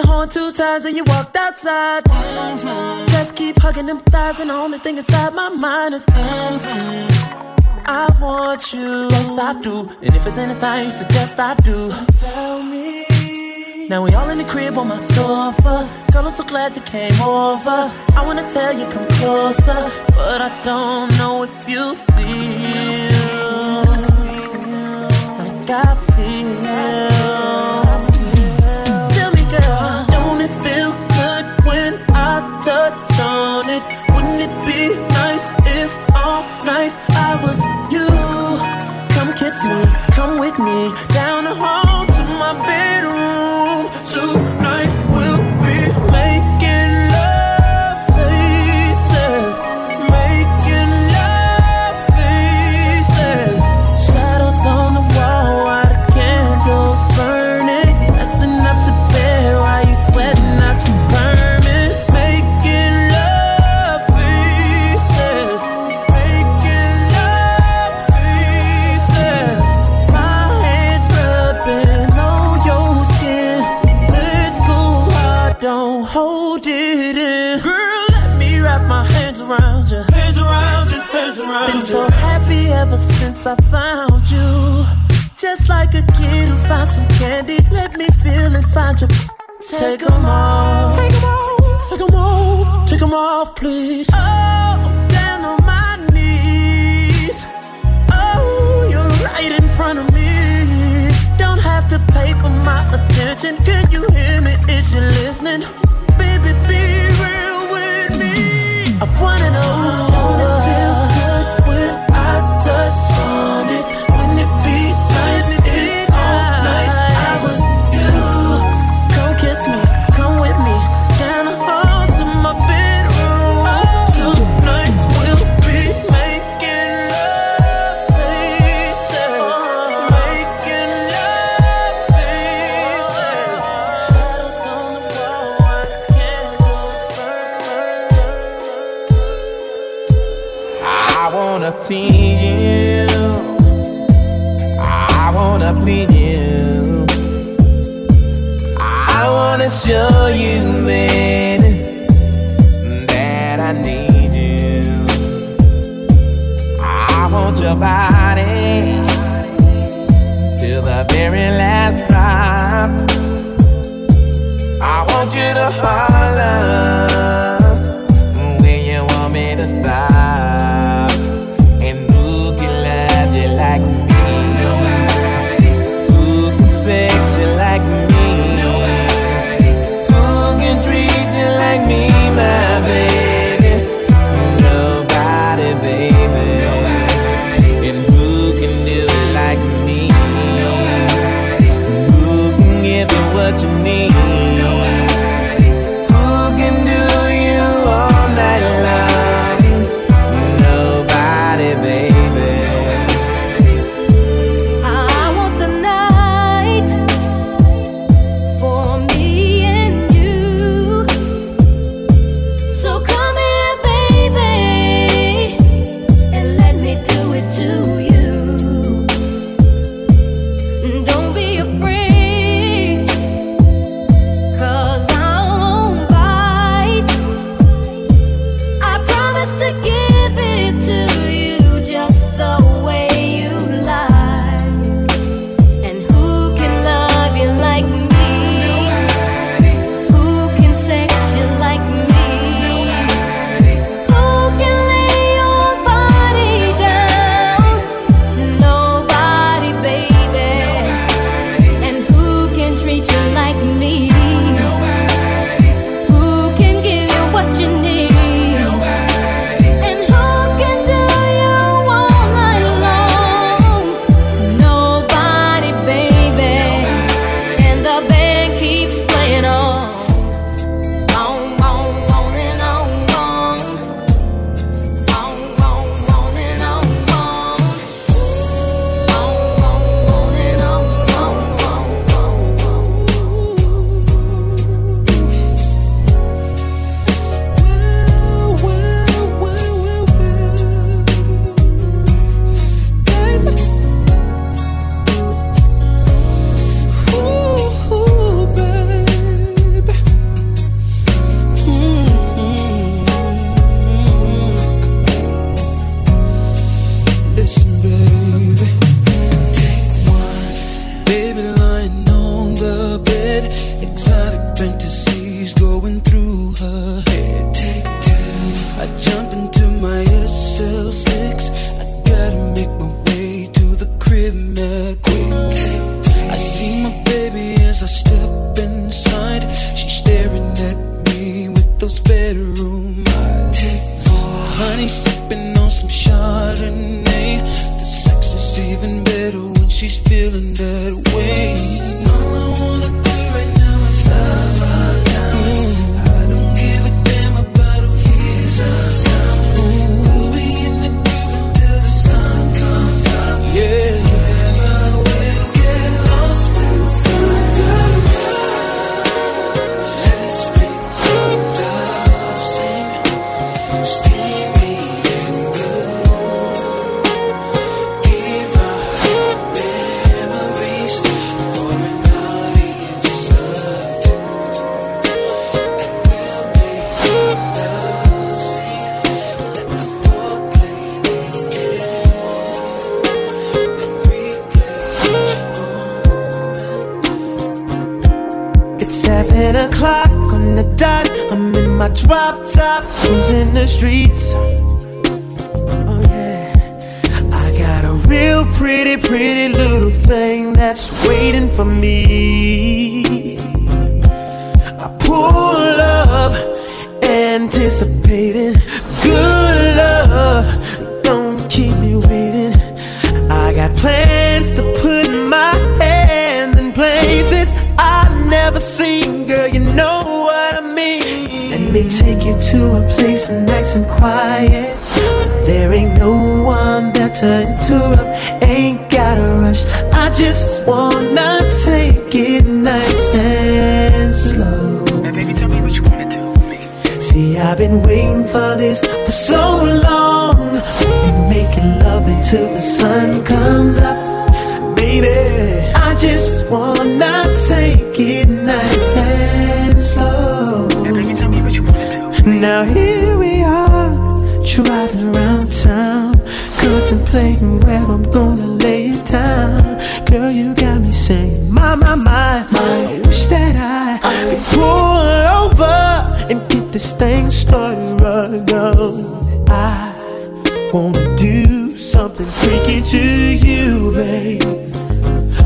the horn two times and you walked outside. Mm-hmm. Just keep hugging them thighs, and the only thing inside my mind is. Mm-hmm. I want you. Yes, I do. And if it's anything suggest I do, tell me. Now we all in the crib on my sofa. Girl, I'm so glad you came over. I wanna tell you, come closer. But I don't know if you feel like I me, come with me down I found you. Just like a kid who found some candy, let me feel and find you. Take them off, take them off, take them off, take off, please. Oh, down on my knees. Oh, you're right in front of me. Don't have to pay for my attention. Can you hear me? Is you listening? wanting you. I wanna plead you. I wanna show you, man, that I need you. I want your body. see my baby as I step inside. She's staring at me with those bedroom eyes. Honey sipping on some Chardonnay. The sex is even better when she's feeling that way. All I wanna Drop top, who's in the streets? Oh yeah. I got a real pretty, pretty little thing that's waiting for me. I pull up, anticipating to a place nice and quiet. There ain't no one better to interrupt, ain't gotta rush. I just wanna take it nice and slow. Now, baby, tell me what you wanna do with me. See, I've been waiting for this for so long. Making love until the sun comes up, baby. I just wanna take my, my, my, I wish that I could pull over and get this thing started right now. I wanna do something freaky to you, babe.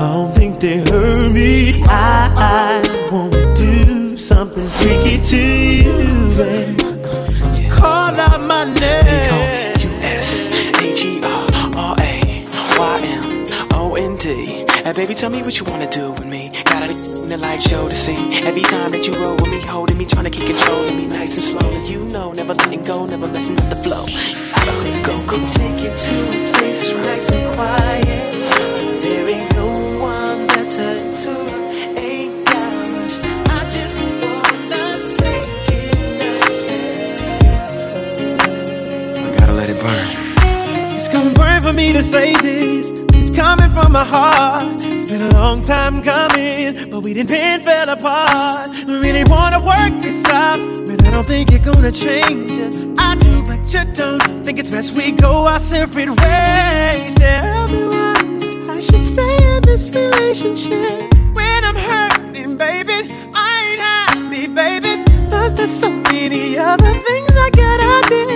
I don't think they heard me. I, I wanna do something freaky to you, babe. So call out my name. Baby, tell me what you wanna do with me Got a in the light show to see Every time that you roll with me Holding me, trying to keep control of me Nice and slow, and you know Never letting go, never messing up the flow me, go, go Take you to a place nice and quiet. There ain't no one better to ain't got much. I just wanna take it nice I gotta let it burn It's gonna burn for me to say this. It's coming from my heart. Been a long time coming, but we didn't been fell apart. We really wanna work this out, but I don't think you're gonna change it. I do, but you don't. Think it's best we go our separate ways. Tell me why I should stay in this relationship when I'm hurting, baby. I ain't happy, baby. Cause there's so many other things I gotta deal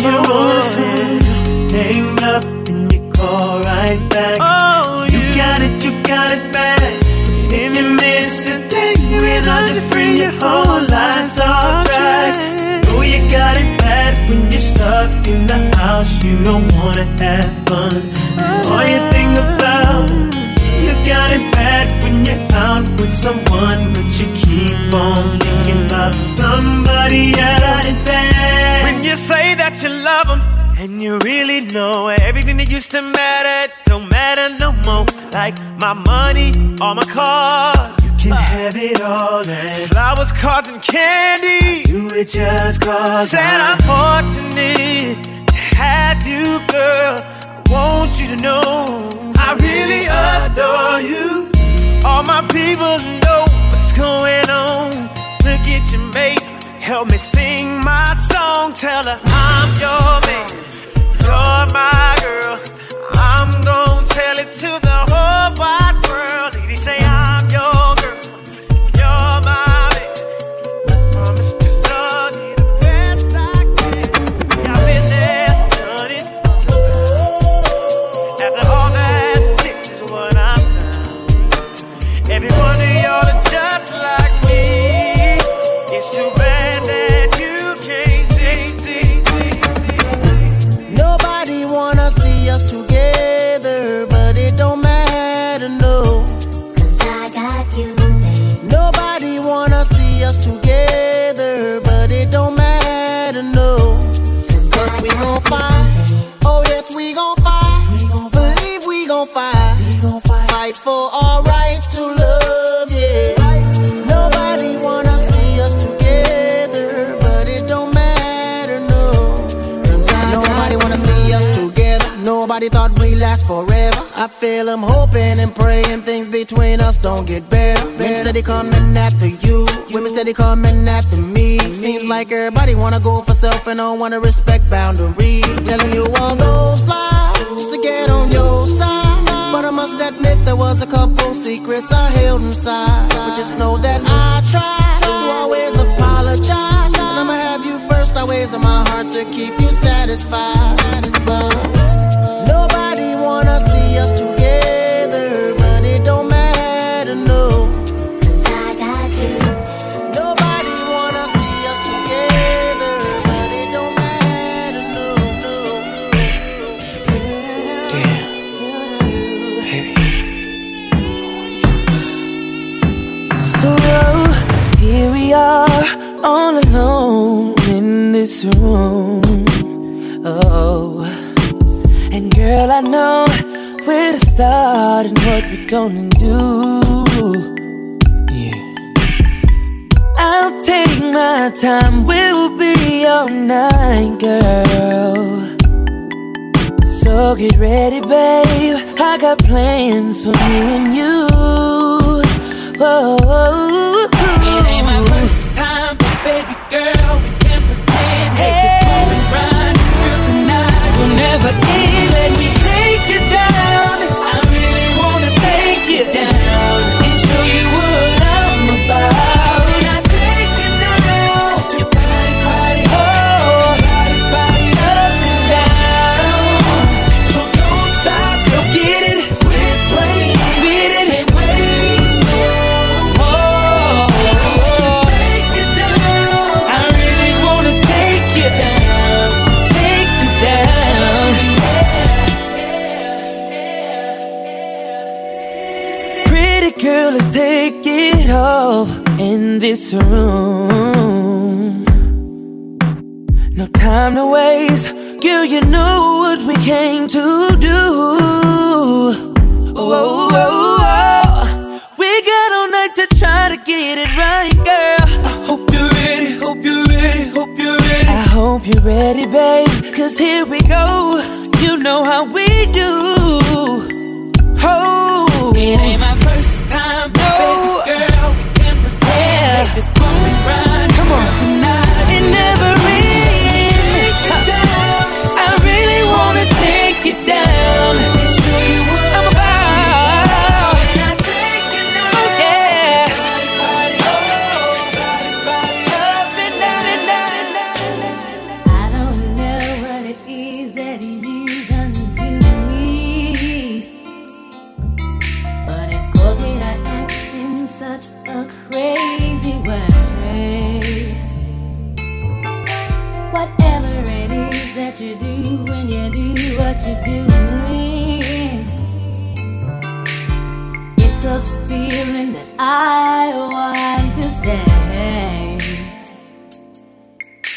You're on hang up and you call right back. Oh, you, got it, you got it bad. If you miss a day without your friend, your whole life's off track. Know you got it bad when you're stuck in the house. You don't wanna have fun. That's all you think about. Everything that used to matter don't matter no more. Like my money, all my cars. You can have it all, and flowers, cards, and candy. Do it just cause Said I'm fortunate to have you, girl. I want you to know I really adore you. All my people know what's going on. Look at your mate, help me sing my song. Tell her I'm your man, you're my girl. I'm gonna tell it to the last forever. I feel I'm hoping and praying things between us don't get better. Men steady coming after you, women steady coming after me. Seems like everybody wanna go for self and don't wanna respect boundaries. Telling you all those lies just to get on your side. But I must admit there was a couple secrets I held inside. But just know that I tried to always apologize. And I'ma have you first always in my heart to keep you satisfied. satisfied wanna see us too. gonna do? Yeah. I'll take my time, we'll be all night, girl. So get ready, babe. I got plans for me and you. Whoa. right, girl. I hope you're ready, hope you're ready, hope you're ready. I hope you're ready, babe. Cause here we go. You know how we do. Oh, it ain't my first time, no. baby girl. We can prepare. Yeah. Take this moment right. doing? It's a feeling that I want to stay.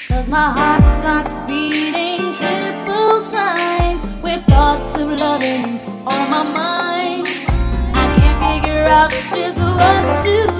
Cause my heart starts beating triple time with thoughts of loving on my mind. I can't figure out just what to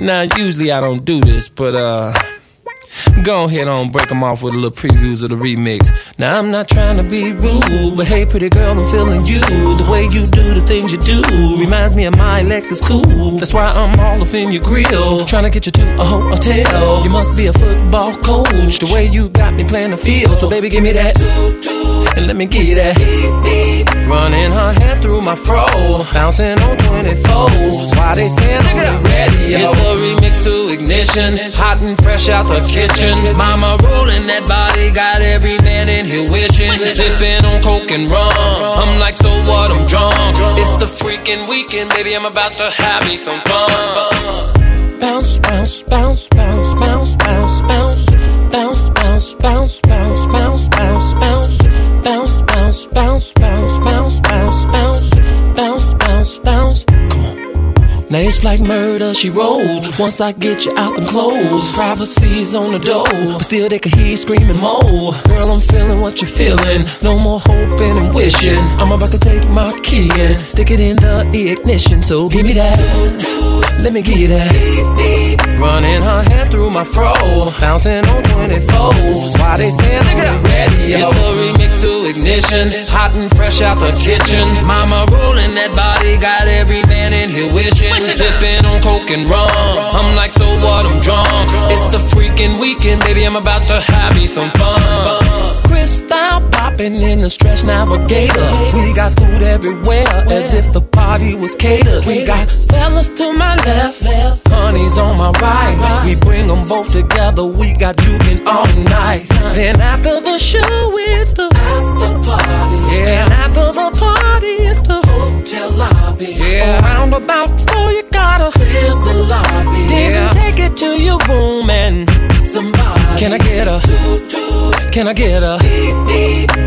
Now, usually I don't do this, but uh. Go ahead on, break them off with a little previews of the remix. Now, I'm not trying to be rude, but hey, pretty girl, I'm feeling you. The way you do the things you do reminds me of my Lexus cool. That's why I'm all up in your grill, trying to get you to a hotel. You must be a football coach, the way you got me playing the field. So, baby, give me that, and let me get that. Running her hands through my fro, bouncing on 24s. Why they saying the radio? It's the remix to ignition, hot and fresh out the kitchen. Mama rolling that body, got every man in here wishing. Sipping on coke and rum. I'm like, so what? I'm drunk. It's the freaking weekend, baby. I'm about to have me some fun. Bounce, bounce, bounce, bounce, Now it's like murder, she rolled. Once I get you out them clothes, privacy's on the door. But still they can hear you screaming more. Girl, I'm feeling what you're feeling. No more hoping and wishing. I'm about to take my key and stick it in the ignition. So give me that. Let me get that. Running her hands through my fro. Bouncing on 24s. Why they saying look at radio? It's the remix to ignition. Hot and fresh out the kitchen. Mama rolling that body. Got every man in here wishing. Sipping on coke and rum. I'm like, so what? I'm drunk. It's the freaking weekend, baby. I'm about to have me some fun. Cristal popping in the stretch navigator. We got food everywhere, as if the party was catered. We got fellas to my left, honeys on my right. We bring them both together. We got juking all night. Then after the show, it's the after party. Yeah, and after the party, it's the hotel lobby. Yeah, around about four, you gotta fill the lobby. Then take it to your room and somebody. Can I get a? Can I get a?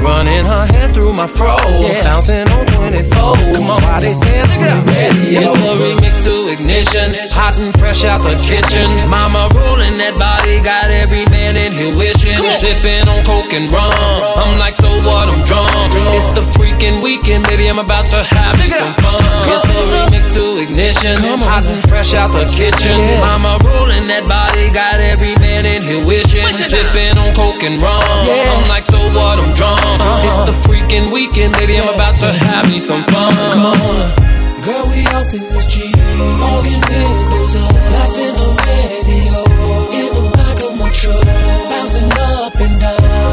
Running her hands through my fro. Yeah. Bouncing on 24. Come on, why they saying look at radio? It's the remix to ignition. Hot and fresh out the kitchen. Mama rolling that body. Got every man in here wishing. Sipping on coke and rum. I'm like, so what? I'm drunk. It's the freaking weekend, baby. I'm about to have me some fun. It's the remix to ignition. Come on. Hot and fresh out the kitchen. Yeah. Mama rolling that body, got every man in here wishing. Sipping on coke and rum. Yeah. I'm like, so what? I'm drunk. Uh-huh. It's the freaking weekend, baby. I'm about to have me some fun. Come on. Girl, we out in this G. Smoking windows up. Blasting the radio. In the back of my truck. Bouncing up and down.